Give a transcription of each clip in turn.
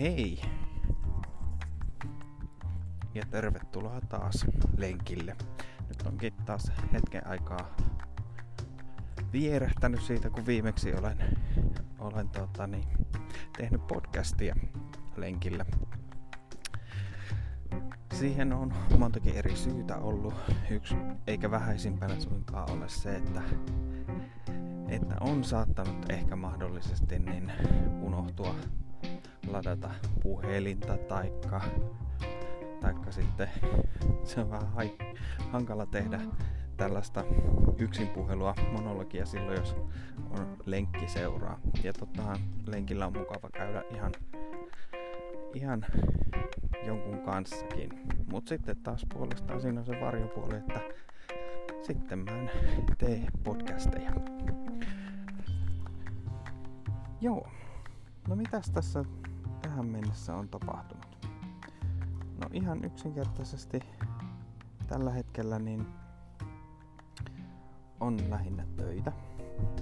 Hei! Ja tervetuloa taas lenkille. Nyt onkin taas hetken aikaa vierähtänyt siitä, kun viimeksi olen, olen tota, niin, tehnyt podcastia lenkillä. Siihen on montakin eri syytä ollut. Yksi eikä vähäisimpänä suinkaan ole se, että, että on saattanut ehkä mahdollisesti niin unohtua ladata puhelinta taikka, taikka sitten se on vähän hai, hankala tehdä tällaista yksinpuhelua monologia silloin, jos on lenkki seuraa. Ja tottahan lenkillä on mukava käydä ihan, ihan jonkun kanssakin. Mut sitten taas puolestaan siinä on se varjopuoli, että sitten mä en tee podcasteja. Joo. No mitäs tässä tähän mennessä on tapahtunut? No ihan yksinkertaisesti tällä hetkellä niin on lähinnä töitä.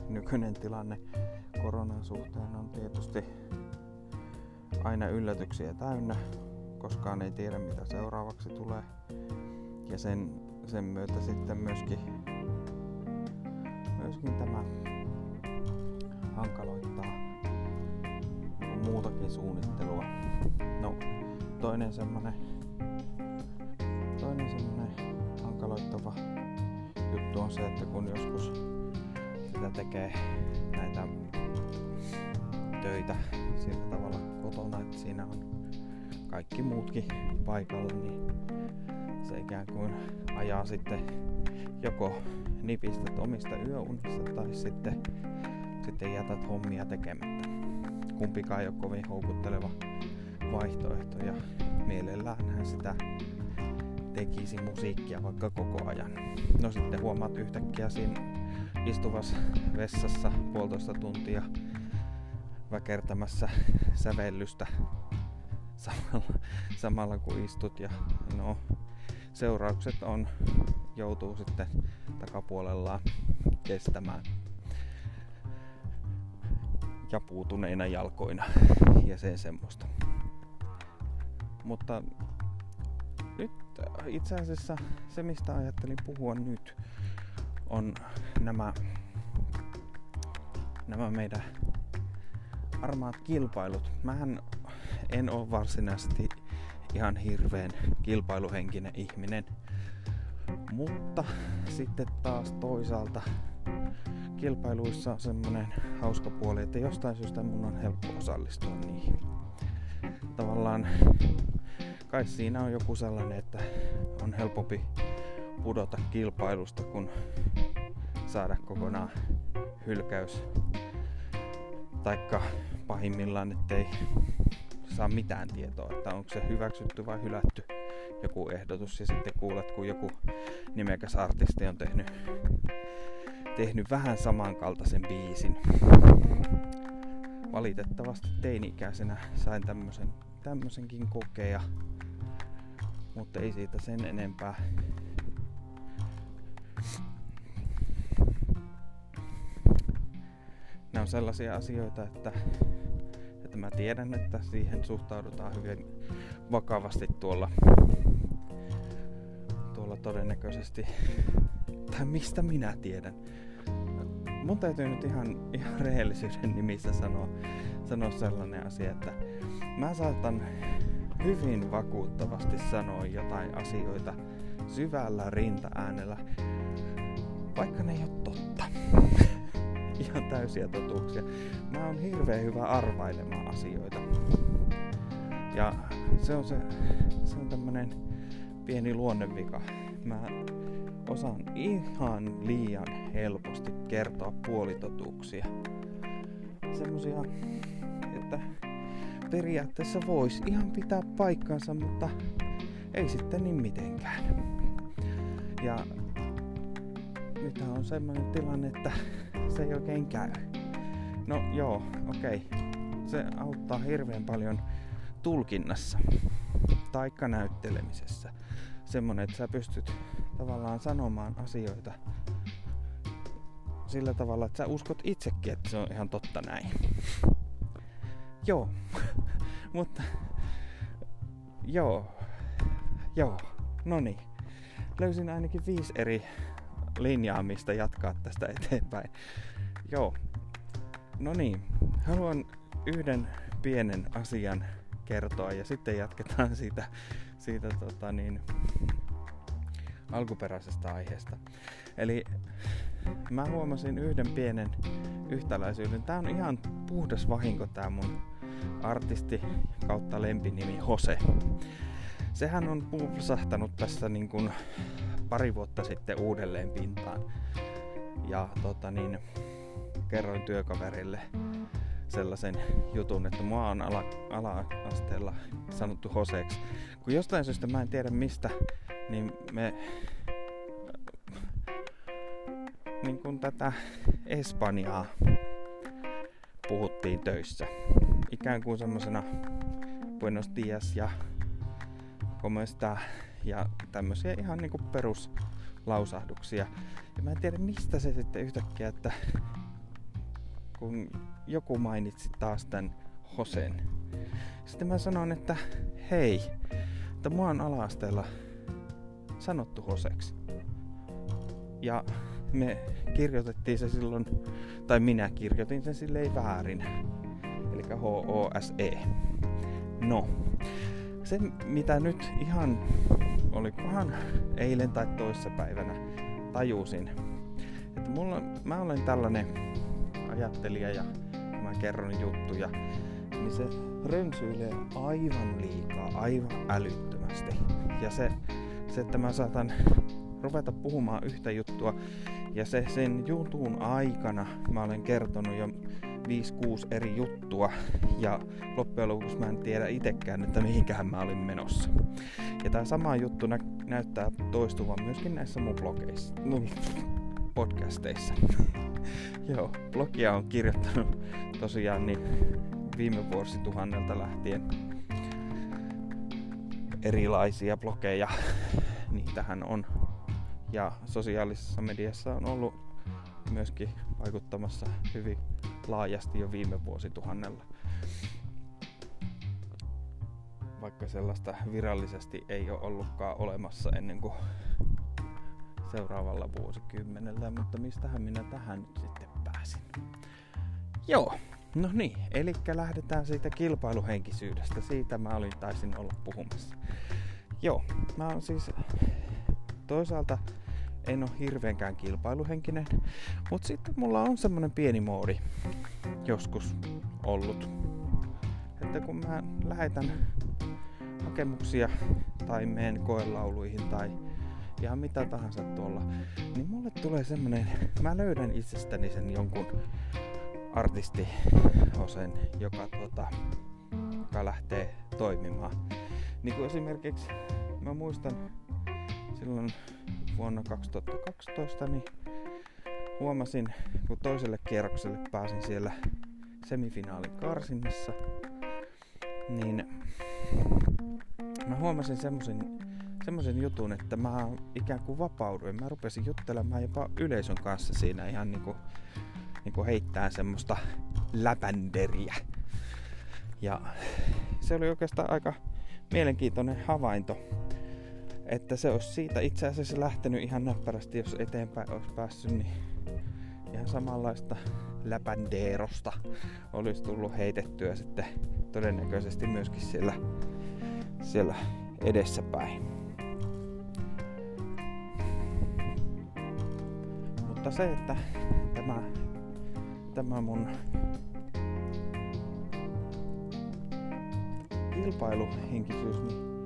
Nykyinen tilanne koronan suhteen on tietysti aina yllätyksiä täynnä. Koskaan ei tiedä mitä seuraavaksi tulee. Ja sen, sen myötä sitten myöskin, myöskin tämä hankaloittaa muutakin suunnittelua. No, toinen semmonen, toinen semmonen hankaloittava juttu on se, että kun joskus sitä tekee näitä töitä sillä tavalla kotona, että siinä on kaikki muutkin paikalla, niin se ikään kuin ajaa sitten joko nipistät omista yöunista tai sitten, sitten jätät hommia tekemättä. Kumpikaan ei ole kovin houkutteleva vaihtoehto ja mielellään hän sitä tekisi musiikkia vaikka koko ajan. No sitten huomaat yhtäkkiä siinä istuvassa vessassa puolitoista tuntia väkertämässä sävellystä samalla, samalla kun istut ja no seuraukset on, joutuu sitten takapuolellaan kestämään ja puutuneina jalkoina ja se semmoista. Mutta nyt itse asiassa se, mistä ajattelin puhua nyt, on nämä, nämä meidän armaat kilpailut. Mähän en ole varsinaisesti ihan hirveän kilpailuhenkinen ihminen. Mutta sitten taas toisaalta kilpailuissa on semmonen hauska puoli, että jostain syystä mun on helppo osallistua niihin. Tavallaan kai siinä on joku sellainen, että on helpompi pudota kilpailusta kuin saada kokonaan hylkäys. Taikka pahimmillaan, ettei saa mitään tietoa, että onko se hyväksytty vai hylätty joku ehdotus ja sitten kuulet, kun joku nimekäs artisti on tehnyt, tehnyt vähän samankaltaisen biisin. Valitettavasti teini-ikäisenä sain tämmösen, tämmösenkin kokea, mutta ei siitä sen enempää. Nämä on sellaisia asioita, että että mä tiedän, että siihen suhtaudutaan hyvin vakavasti tuolla, tuolla todennäköisesti. Tai mistä minä tiedän. Mun täytyy nyt ihan, ihan rehellisyyden nimissä sanoa, sanoa sellainen asia, että mä saatan hyvin vakuuttavasti sanoa jotain asioita syvällä rintaäänellä, vaikka ne ei ole totta ihan täysiä totuuksia. Mä oon hirveän hyvä arvailemaan asioita. Ja se on, se, se on tämmönen pieni luonnevika. Mä osaan ihan liian helposti kertoa puolitotuuksia. Semmosia, että periaatteessa vois ihan pitää paikkansa, mutta ei sitten niin mitenkään. Ja nythän on semmoinen tilanne, että se ei oikein käy. No joo, okei. Okay. Se auttaa hirveän paljon tulkinnassa taikka näyttelemisessä. Semmonen, että sä pystyt tavallaan sanomaan asioita sillä tavalla, että sä uskot itsekin, että se on ihan totta näin. Joo, Mutta joo, joo, no niin. Löysin ainakin viisi eri linjaa, mistä jatkaa tästä eteenpäin. Joo, no niin. Haluan yhden pienen asian kertoa ja sitten jatketaan siitä, siitä tota niin, alkuperäisestä aiheesta. Eli mä huomasin yhden pienen yhtäläisyyden. Tää on ihan puhdas vahinko tää mun artisti kautta lempinimi Hose. Sehän on pulsahtanut tässä niin kuin pari vuotta sitten uudelleen pintaan. Ja tota niin, kerroin työkaverille sellaisen jutun, että mua on ala, ala-asteella sanottu Hoseeksi. Kun jostain syystä mä en tiedä mistä, niin me niin kuin tätä Espanjaa puhuttiin töissä. Ikään kuin semmosena Buenos Dias ja como está ja tämmöisiä ihan niinku peruslausahduksia. Ja mä en tiedä mistä se sitten yhtäkkiä, että kun joku mainitsi taas tän Hosen. Sitten mä sanoin, että hei, että mua on ala-asteella sanottu Hoseksi. Ja me kirjoitettiin se silloin, tai minä kirjoitin sen silleen väärin. Eli H-O-S-E. No, se mitä nyt ihan, olikohan eilen tai toissapäivänä tajusin, että mulla, mä olen tällainen ajattelija ja mä kerron juttuja, niin se rönsyilee aivan liikaa, aivan älyttömästi. Ja se, se että mä saatan ruveta puhumaan yhtä juttua ja se sen jutun aikana mä olen kertonut jo 5-6 eri juttua ja loppujen lopuksi mä en tiedä itekään, että mihinkään mä olin menossa. Ja tämä sama juttu nä- näyttää toistuvan myöskin näissä mun blogeissa, no, podcasteissa. Joo, blogia on kirjoittanut tosiaan niin viime vuosituhannelta lähtien erilaisia blogeja. Niitähän on. Ja sosiaalisessa mediassa on ollut myöskin vaikuttamassa hyvin laajasti jo viime vuosituhannella. Vaikka sellaista virallisesti ei ole ollutkaan olemassa ennen kuin seuraavalla vuosikymmenellä, mutta mistähän minä tähän nyt sitten pääsin. Joo, no niin, eli lähdetään siitä kilpailuhenkisyydestä. Siitä mä olin taisin olla puhumassa. Joo, mä oon siis toisaalta en ole hirveänkään kilpailuhenkinen, mutta sitten mulla on semmonen pieni moodi joskus ollut. Että kun mä lähetän hakemuksia tai meen koelauluihin tai ihan mitä tahansa tuolla, niin mulle tulee semmonen, mä löydän itsestäni sen jonkun artisti osen, joka, tuota, joka lähtee toimimaan. Niin kuin esimerkiksi mä muistan silloin vuonna 2012, niin huomasin, kun toiselle kierrokselle pääsin siellä semifinaalin karsinnassa, niin mä huomasin semmoisen semmoisen jutun, että mä ikään kuin vapauduin. Mä rupesin juttelemaan jopa yleisön kanssa siinä ihan niinku, niinku heittää semmoista läpänderiä. Ja se oli oikeastaan aika mielenkiintoinen havainto että se olisi siitä itse asiassa lähtenyt ihan näppärästi, jos eteenpäin olisi päässyt, niin ihan samanlaista läpändeerosta olisi tullut heitettyä sitten todennäköisesti myöskin siellä, siellä edessäpäin. Mutta se, että tämä, tämä mun kilpailuhenkisyys, niin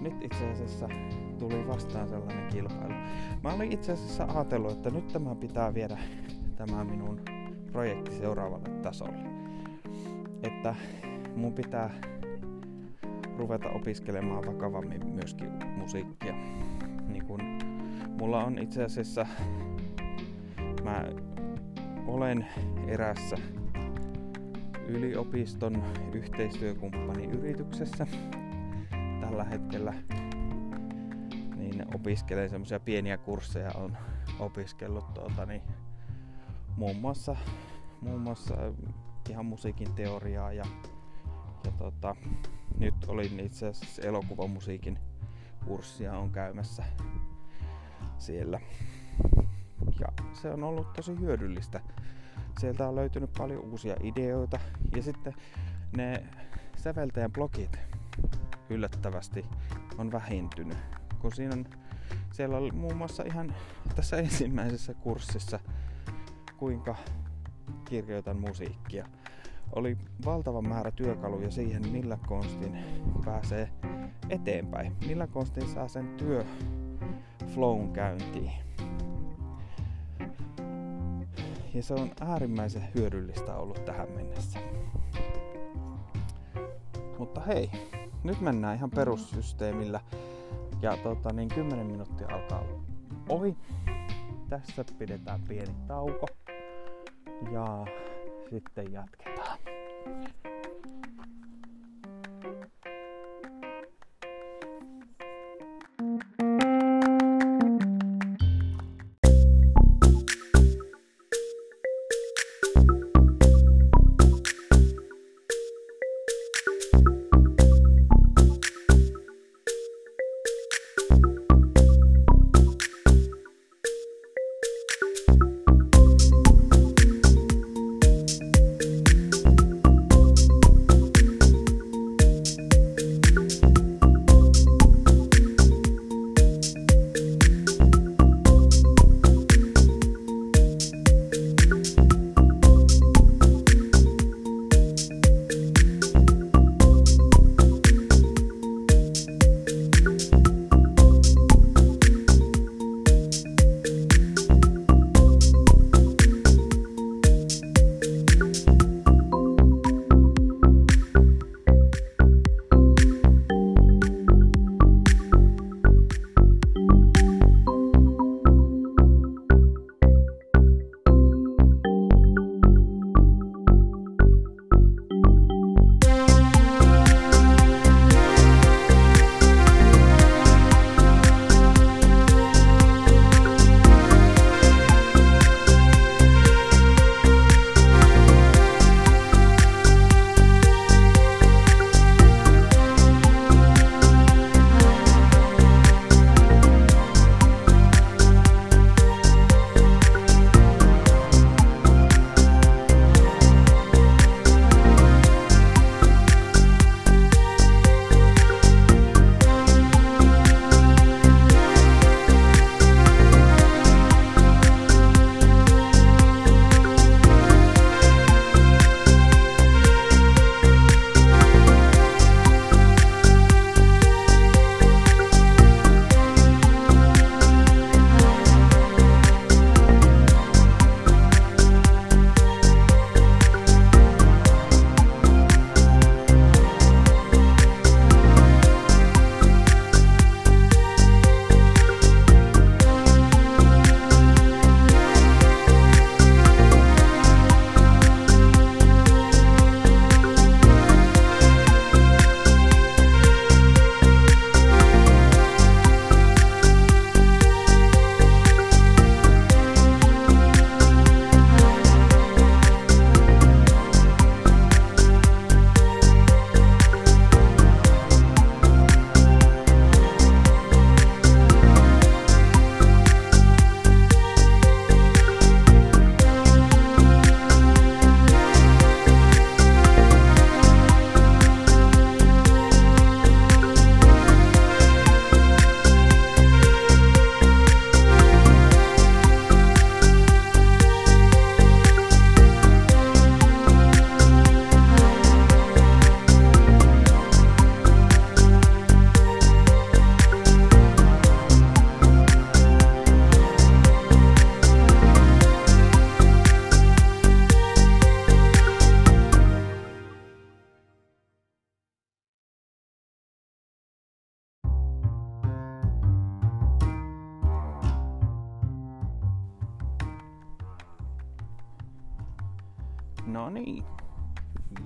nyt itse asiassa tuli vastaan sellainen kilpailu. Mä olin itse asiassa ajatellut, että nyt tämä pitää viedä tämä minun projekti seuraavalle tasolle. Että mun pitää ruveta opiskelemaan vakavammin myöskin musiikkia. Niin kun mulla on itse asiassa, mä olen erässä yliopiston yhteistyökumppani yrityksessä tällä hetkellä niin opiskelen semmoisia pieniä kursseja on opiskellut tuota, niin muun muassa, muun muassa ihan musiikin teoriaa ja, Ja tota, nyt olin itse asiassa elokuvamusiikin kurssia on käymässä siellä. Ja se on ollut tosi hyödyllistä. Sieltä on löytynyt paljon uusia ideoita ja sitten ne säveltäjän blogit yllättävästi on vähentynyt. Kun siinä on, siellä oli muun muassa ihan tässä ensimmäisessä kurssissa, kuinka kirjoitan musiikkia. Oli valtava määrä työkaluja siihen, millä konstin pääsee eteenpäin. Millä konstin saa sen työ flown käyntiin. Ja se on äärimmäisen hyödyllistä ollut tähän mennessä. Mutta hei, nyt mennään ihan perussysteemillä. Ja tota, niin 10 minuuttia alkaa ohi. Tässä pidetään pieni tauko. Ja sitten jatketaan.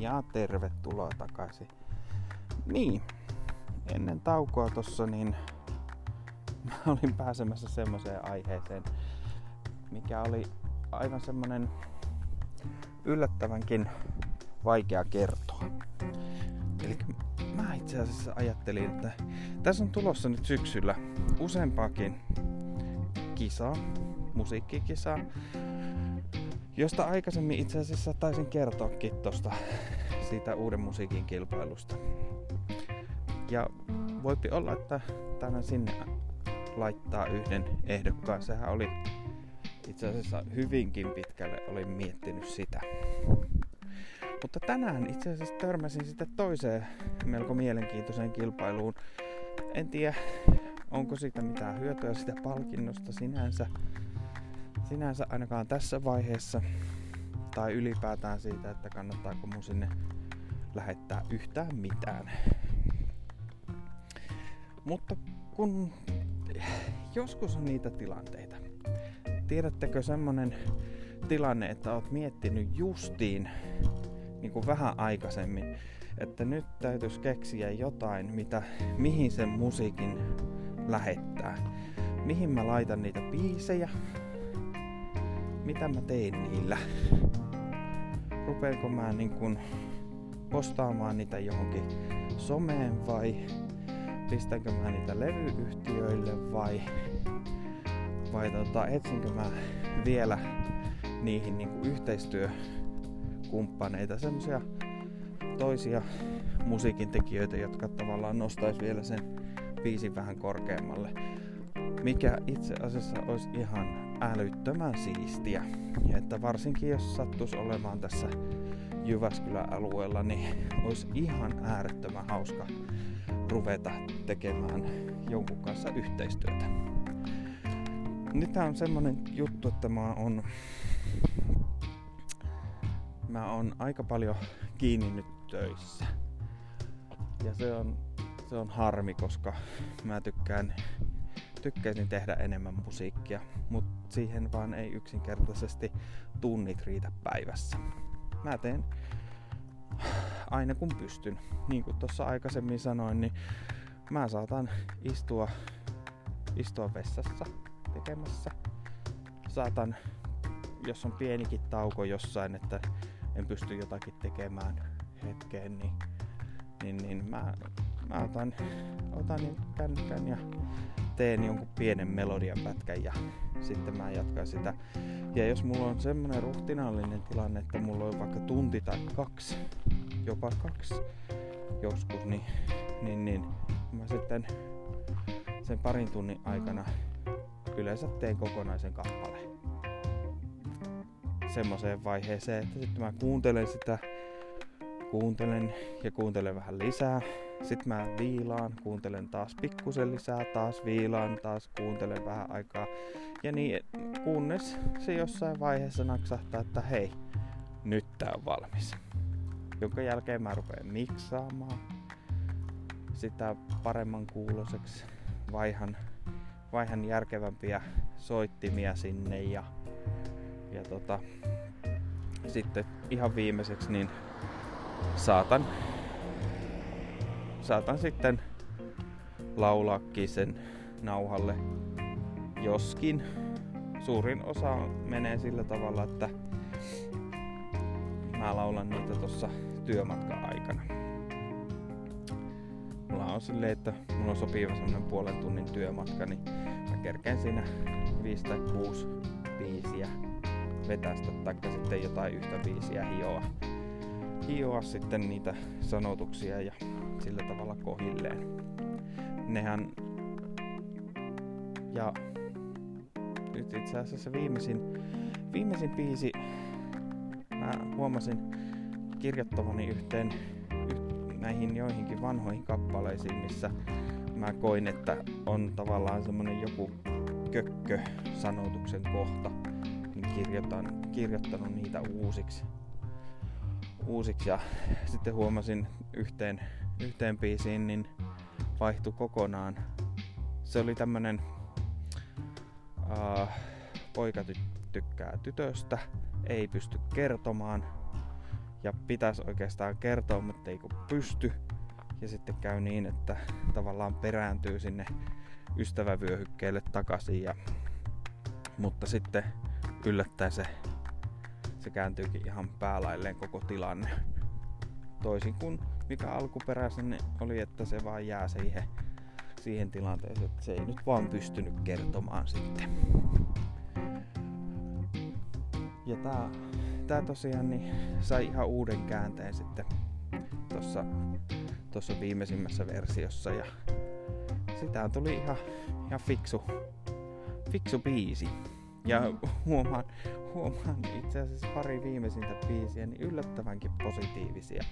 Ja tervetuloa takaisin. Niin. Ennen taukoa tossa niin mä olin pääsemässä semmoiseen aiheeseen, mikä oli aivan semmonen yllättävänkin vaikea kertoa. itse asiassa ajattelin, että tässä on tulossa nyt syksyllä useampaakin kisaa, musiikkikisaa, josta aikaisemmin itse asiassa taisin kertoakin tosta siitä uuden musiikin kilpailusta. Ja voipi olla, että tänään sinne laittaa yhden ehdokkaan. Sehän oli itse asiassa hyvinkin pitkälle olin miettinyt sitä. Mutta tänään itse asiassa törmäsin sitten toiseen melko mielenkiintoiseen kilpailuun. En tiedä, onko siitä mitään hyötyä sitä palkinnosta sinänsä. Sinänsä ainakaan tässä vaiheessa. Tai ylipäätään siitä, että kannattaako mun sinne lähettää yhtään mitään. Mutta kun joskus on niitä tilanteita. Tiedättekö semmonen tilanne, että oot miettinyt justiin niin kuin vähän aikaisemmin, että nyt täytyisi keksiä jotain, mitä, mihin sen musiikin lähettää. Mihin mä laitan niitä biisejä, mitä mä teen niillä. Rupeenko mä niin kuin postaamaan niitä johonkin someen vai pistänkö mä niitä levyyhtiöille vai, vai tota, etsinkö mä vielä niihin niin yhteistyökumppaneita, semmosia toisia musiikin tekijöitä, jotka tavallaan nostais vielä sen biisin vähän korkeammalle. Mikä itse asiassa olisi ihan älyttömän siistiä. Ja että varsinkin jos sattuisi olemaan tässä Jyväskylän alueella, niin olisi ihan äärettömän hauska ruveta tekemään jonkun kanssa yhteistyötä. Nyt on semmonen juttu, että mä oon, mä oon aika paljon kiinni nyt töissä. Ja se on, se on harmi, koska mä tykkään, tykkäisin tehdä enemmän musiikkia, mutta siihen vaan ei yksinkertaisesti tunnit riitä päivässä. Mä teen aina kun pystyn. Niin kuin tuossa aikaisemmin sanoin, niin mä saatan istua, istua vessassa tekemässä. Saatan, jos on pienikin tauko jossain, että en pysty jotakin tekemään hetkeen, niin, niin, niin mä, mä otan, otan niin kännykän ja teen jonkun pienen melodian pätkän ja sitten mä jatkan sitä. Ja jos mulla on semmonen ruhtinallinen tilanne, että mulla on vaikka tunti tai kaksi jopa kaksi joskus, niin, niin, niin mä sitten sen parin tunnin aikana yleensä teen kokonaisen kappaleen. Semmoiseen vaiheeseen, että sitten mä kuuntelen sitä, kuuntelen ja kuuntelen vähän lisää. Sitten mä viilaan, kuuntelen taas pikkusen lisää, taas viilaan, taas kuuntelen vähän aikaa. Ja niin, kunnes se jossain vaiheessa naksahtaa, että hei, nyt tää on valmis jonka jälkeen mä rupean miksaamaan sitä paremman kuuloseksi. Vaihan, vaihan järkevämpiä soittimia sinne ja, ja tota, sitten ihan viimeiseksi niin saatan, saatan sitten laulaakin sen nauhalle. Joskin suurin osa menee sillä tavalla, että mä laulan niitä tuossa työmatkan aikana. Mulla on silleen, että mulla on sopiva semmonen puolen tunnin työmatka, niin mä kerkeen siinä 5 tai 6 biisiä vetästä, taikka sitten jotain yhtä biisiä hioa. Hioa sitten niitä sanotuksia ja sillä tavalla kohilleen. Nehän ja nyt itse asiassa viimeisin, viimeisin biisi mä huomasin kirjoittavani yhteen yh, näihin joihinkin vanhoihin kappaleisiin, missä mä koin, että on tavallaan semmonen joku kökkö sanotuksen kohta, niin kirjoitan, kirjoittanut niitä uusiksi. uusiksi ja sitten huomasin yhteen, yhteen biisiin, niin vaihtui kokonaan. Se oli tämmönen uh, poika ty- tykkää tytöstä, ei pysty kertomaan ja pitäisi oikeastaan kertoa, mutta ei kun pysty. Ja sitten käy niin, että tavallaan perääntyy sinne ystävävyöhykkeelle takaisin. Ja, mutta sitten yllättäen se, se kääntyykin ihan päälailleen koko tilanne. Toisin kuin mikä alkuperäisen oli, että se vaan jää siihen, siihen tilanteeseen, että se ei nyt vaan pystynyt kertomaan sitten. Ja tää, tää tosiaan niin sai ihan uuden käänteen sitten tuossa tossa viimeisimmässä versiossa ja sitä tuli ihan, ihan fiksu, fiksu biisi. Ja huomaan, huomaan itse asiassa pari viimeisintä biisiä niin yllättävänkin positiivisia.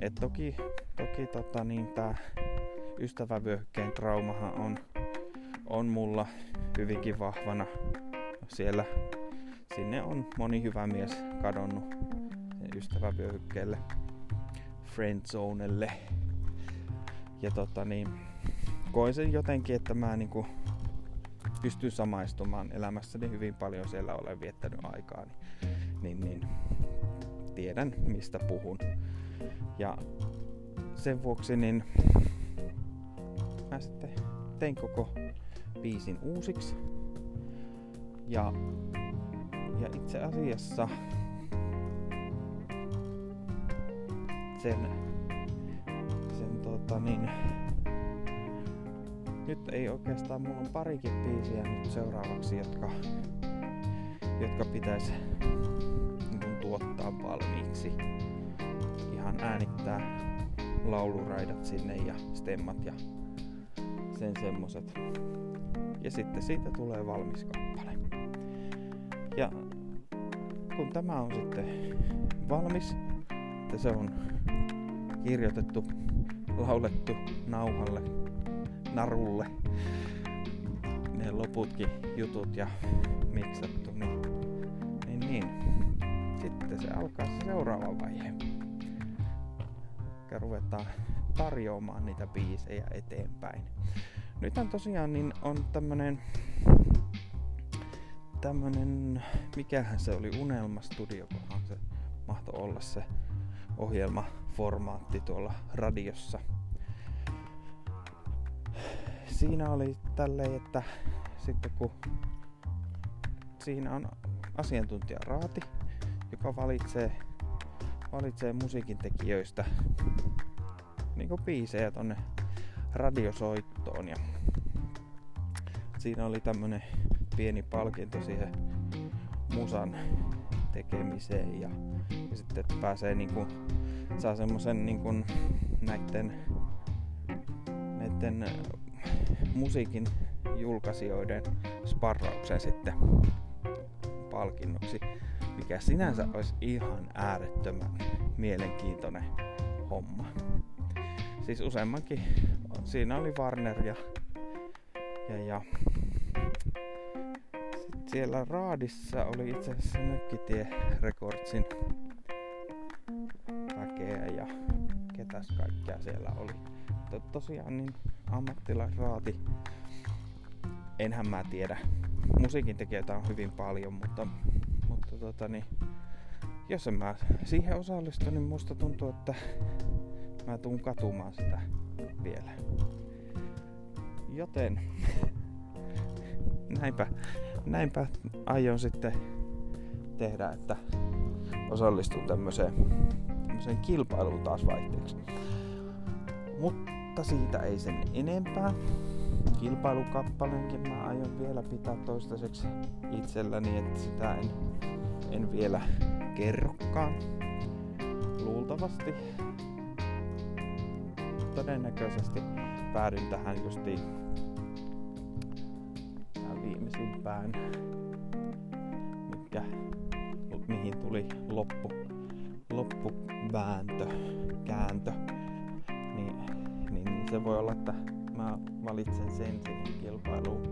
Et toki, toki tota, niin tää ystävävyöhykkeen traumahan on, on mulla hyvinkin vahvana siellä. Sinne on moni hyvä mies kadonnut ystävävyöhykkeelle, friendzonelle. Ja tota niin, koin sen jotenkin, että mä niinku pystyn samaistumaan elämässäni hyvin paljon siellä olen viettänyt aikaa, niin, niin, niin tiedän mistä puhun. Ja sen vuoksi niin mä sitten tein koko biisin uusiksi. Ja, ja itse asiassa sen, sen tota niin, nyt ei oikeastaan, mulla on parikin biisiä nyt seuraavaksi, jotka, jotka pitäisi niin tuottaa valmiiksi. Ihan äänittää lauluraidat sinne ja stemmat ja sen semmoset. Ja sitten siitä tulee valmis kappale. Ja kun tämä on sitten valmis, että se on kirjoitettu, laulettu nauhalle, narulle, ne loputkin jutut ja miksattu, niin, niin, niin. sitten se alkaa se seuraava vaihe. Ja ruvetaan tarjoamaan niitä biisejä eteenpäin. Nythän tosiaan niin on tämmönen tämmönen, mikähän se oli, Unelma-studio, kunhan se mahtoi olla se ohjelmaformaatti tuolla radiossa. Siinä oli tälleen, että sitten kun siinä on asiantuntijaraati, joka valitsee, valitsee musiikin tekijöistä niin biisejä tonne radiosoittoon. Ja siinä oli tämmönen pieni palkinto siihen musan tekemiseen ja, ja sitten että pääsee niinku, saa semmosen niinku näitten, näitten musiikin julkaisijoiden sparrauksen sitten palkinnoksi, mikä sinänsä olisi ihan äärettömän mielenkiintoinen homma. Siis useammankin, siinä oli Warner ja, ja, ja siellä Raadissa oli itse asiassa Nykkitie Recordsin väkeä ja ketäs kaikkea siellä oli. To, tosiaan niin ammattilaisraati, enhän mä tiedä. Musiikin tekijöitä on hyvin paljon, mutta, mutta tota niin, jos en mä siihen osallistu, niin musta tuntuu, että mä tuun katumaan sitä vielä. Joten näinpä, näinpä aion sitten tehdä, että osallistun tämmöiseen, tämmöiseen kilpailuun taas vaihteeksi. Mutta siitä ei sen enempää. Kilpailukappaleenkin mä aion vielä pitää toistaiseksi itselläni, että sitä en, en vielä kerrokaan. Luultavasti todennäköisesti päädyn tähän justiin viimeisimpään, mikä, mihin tuli loppu, loppuvääntö, kääntö, se voi olla, että mä valitsen sen siihen kilpailuun.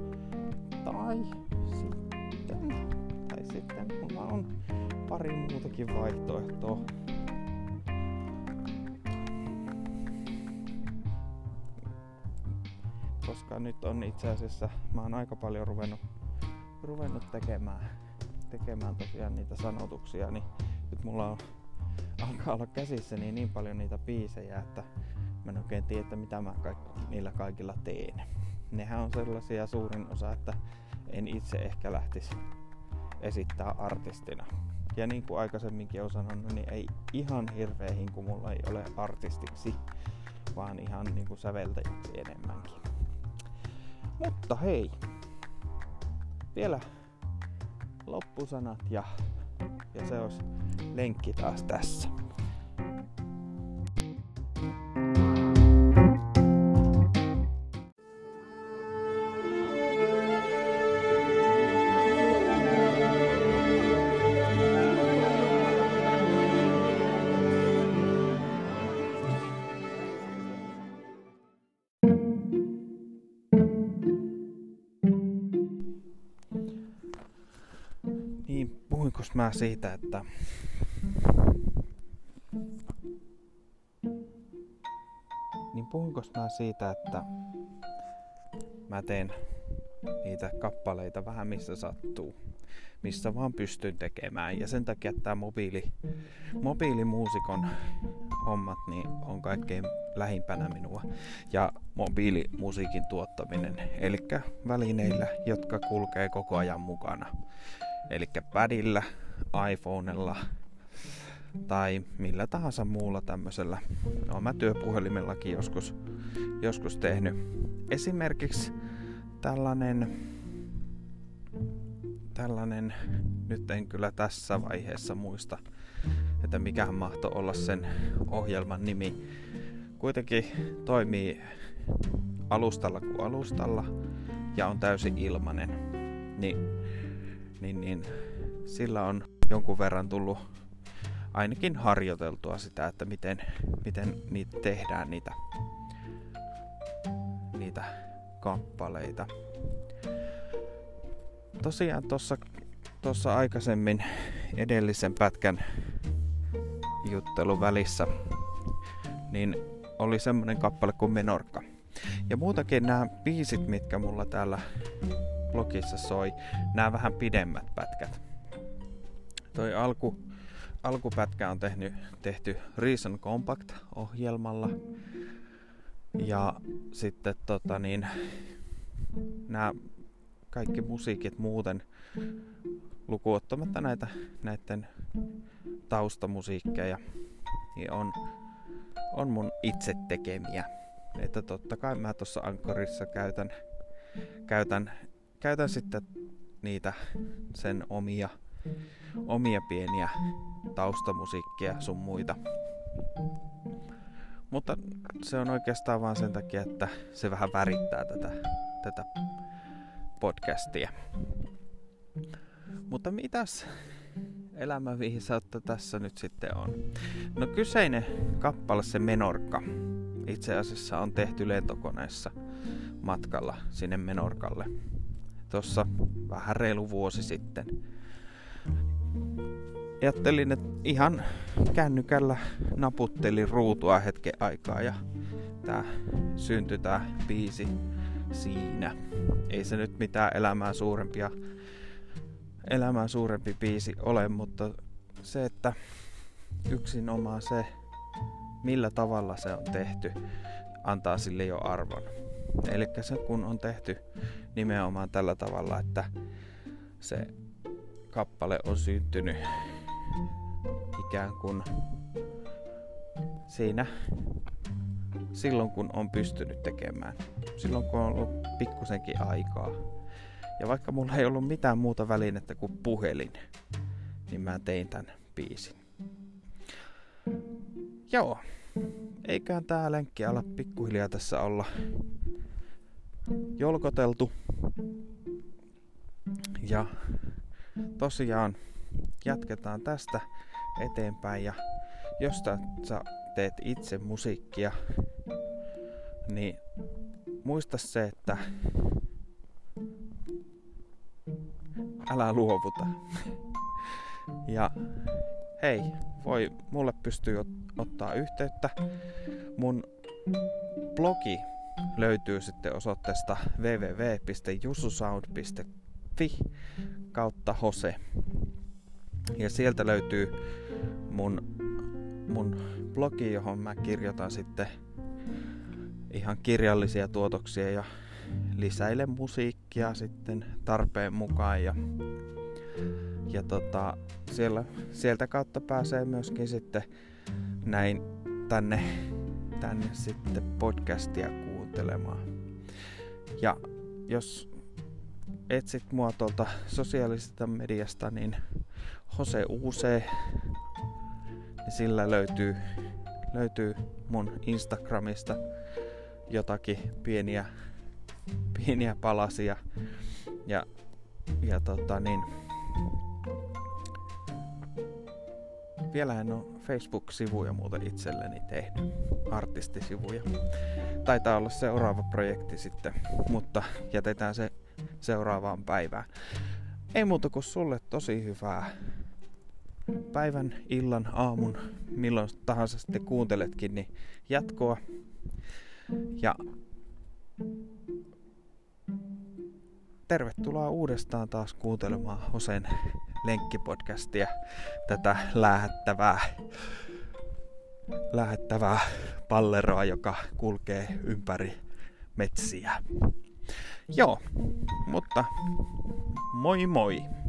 Tai sitten, tai sitten mulla on pari muutakin vaihtoehtoa koska nyt on itse asiassa, mä oon aika paljon ruvennut, ruvennut tekemään, tekemään tosiaan niitä sanotuksia, niin nyt mulla on, alkaa olla käsissä niin, niin paljon niitä biisejä, että mä en oikein tiedä, että mitä mä kaik- niillä kaikilla teen. Nehän on sellaisia suurin osa, että en itse ehkä lähtisi esittää artistina. Ja niin kuin aikaisemminkin olen sanonut, niin ei ihan hirveä kun mulla ei ole artistiksi, vaan ihan niin kuin säveltäjäksi enemmänkin. Mutta hei, vielä loppusanat ja, ja se olisi lenkki taas tässä. Puhuinkos mä siitä, että niin puhuinkos mä siitä, että mä teen niitä kappaleita vähän missä sattuu, missä vaan pystyn tekemään. Ja sen takia tämä mobiili, mobiilimuusikon hommat niin on kaikkein lähimpänä minua. Ja mobiilimusiikin tuottaminen, eli välineillä, jotka kulkee koko ajan mukana. Eli padilla, iPhonella tai millä tahansa muulla tämmöisellä. No mä työpuhelimellakin joskus, joskus tehnyt. Esimerkiksi tällainen, tällainen, nyt en kyllä tässä vaiheessa muista, että mikä mahtoi olla sen ohjelman nimi. Kuitenkin toimii alustalla kuin alustalla ja on täysin ilmanen. Niin niin, niin sillä on jonkun verran tullut ainakin harjoiteltua sitä, että miten, miten niitä tehdään niitä, niitä kappaleita. Tosiaan tuossa tossa aikaisemmin edellisen pätkän juttelun välissä niin oli semmonen kappale kuin Menorka. Ja muutakin nämä biisit, mitkä mulla täällä blogissa soi nämä vähän pidemmät pätkät. Toi alku, alkupätkä on tehty, tehty Reason Compact-ohjelmalla. Ja sitten tota niin, nämä kaikki musiikit muuten lukuottamatta näitä näiden taustamusiikkeja niin on, on mun itse tekemiä. Että totta kai mä tuossa Ankorissa käytän, käytän käytän sitten niitä sen omia, omia pieniä taustamusiikkia sun muita. Mutta se on oikeastaan vaan sen takia, että se vähän värittää tätä, tätä podcastia. Mutta mitäs elämänviisautta tässä nyt sitten on? No kyseinen kappale, se Menorka, itse asiassa on tehty lentokoneessa matkalla sinne Menorkalle tuossa vähän reilu vuosi sitten. Ajattelin, että ihan kännykällä naputtelin ruutua hetken aikaa ja tää syntyi tää biisi siinä. Ei se nyt mitään elämää suurempia elämää suurempi biisi ole, mutta se, että yksinomaan se, millä tavalla se on tehty, antaa sille jo arvon. Eli se kun on tehty nimenomaan tällä tavalla, että se kappale on syntynyt ikään kuin siinä silloin kun on pystynyt tekemään. Silloin kun on ollut pikkusenkin aikaa. Ja vaikka mulla ei ollut mitään muuta välinettä kuin puhelin, niin mä tein tän biisin. Joo, eiköhän tää lenkki ala pikkuhiljaa tässä olla jolkoteltu. Ja tosiaan jatketaan tästä eteenpäin ja jos sä teet itse musiikkia, niin muista se, että älä luovuta. Ja hei, voi mulle pystyy ottaa yhteyttä. Mun blogi löytyy sitten osoitteesta www.jussusound.fi kautta Hose. Ja sieltä löytyy mun, mun blogi, johon mä kirjoitan sitten ihan kirjallisia tuotoksia ja lisäilen musiikkia sitten tarpeen mukaan. Ja ja tota, siellä, sieltä kautta pääsee myöskin sitten näin tänne, tänne sitten podcastia kuuntelemaan. Ja jos etsit mua tuolta sosiaalisesta mediasta, niin Jose Use, niin sillä löytyy, löytyy mun Instagramista jotakin pieniä, pieniä palasia. Ja, ja tota niin, vielä en ole Facebook-sivuja muuten itselleni tehnyt, artistisivuja. Taitaa olla seuraava projekti sitten, mutta jätetään se seuraavaan päivään. Ei muuta kuin sulle tosi hyvää päivän, illan, aamun, milloin tahansa sitten kuunteletkin, niin jatkoa. Ja tervetuloa uudestaan taas kuuntelemaan Hosen lenkkipodcastia, tätä lähettävää, lähettävää palleroa, joka kulkee ympäri metsiä. Joo, mutta moi moi!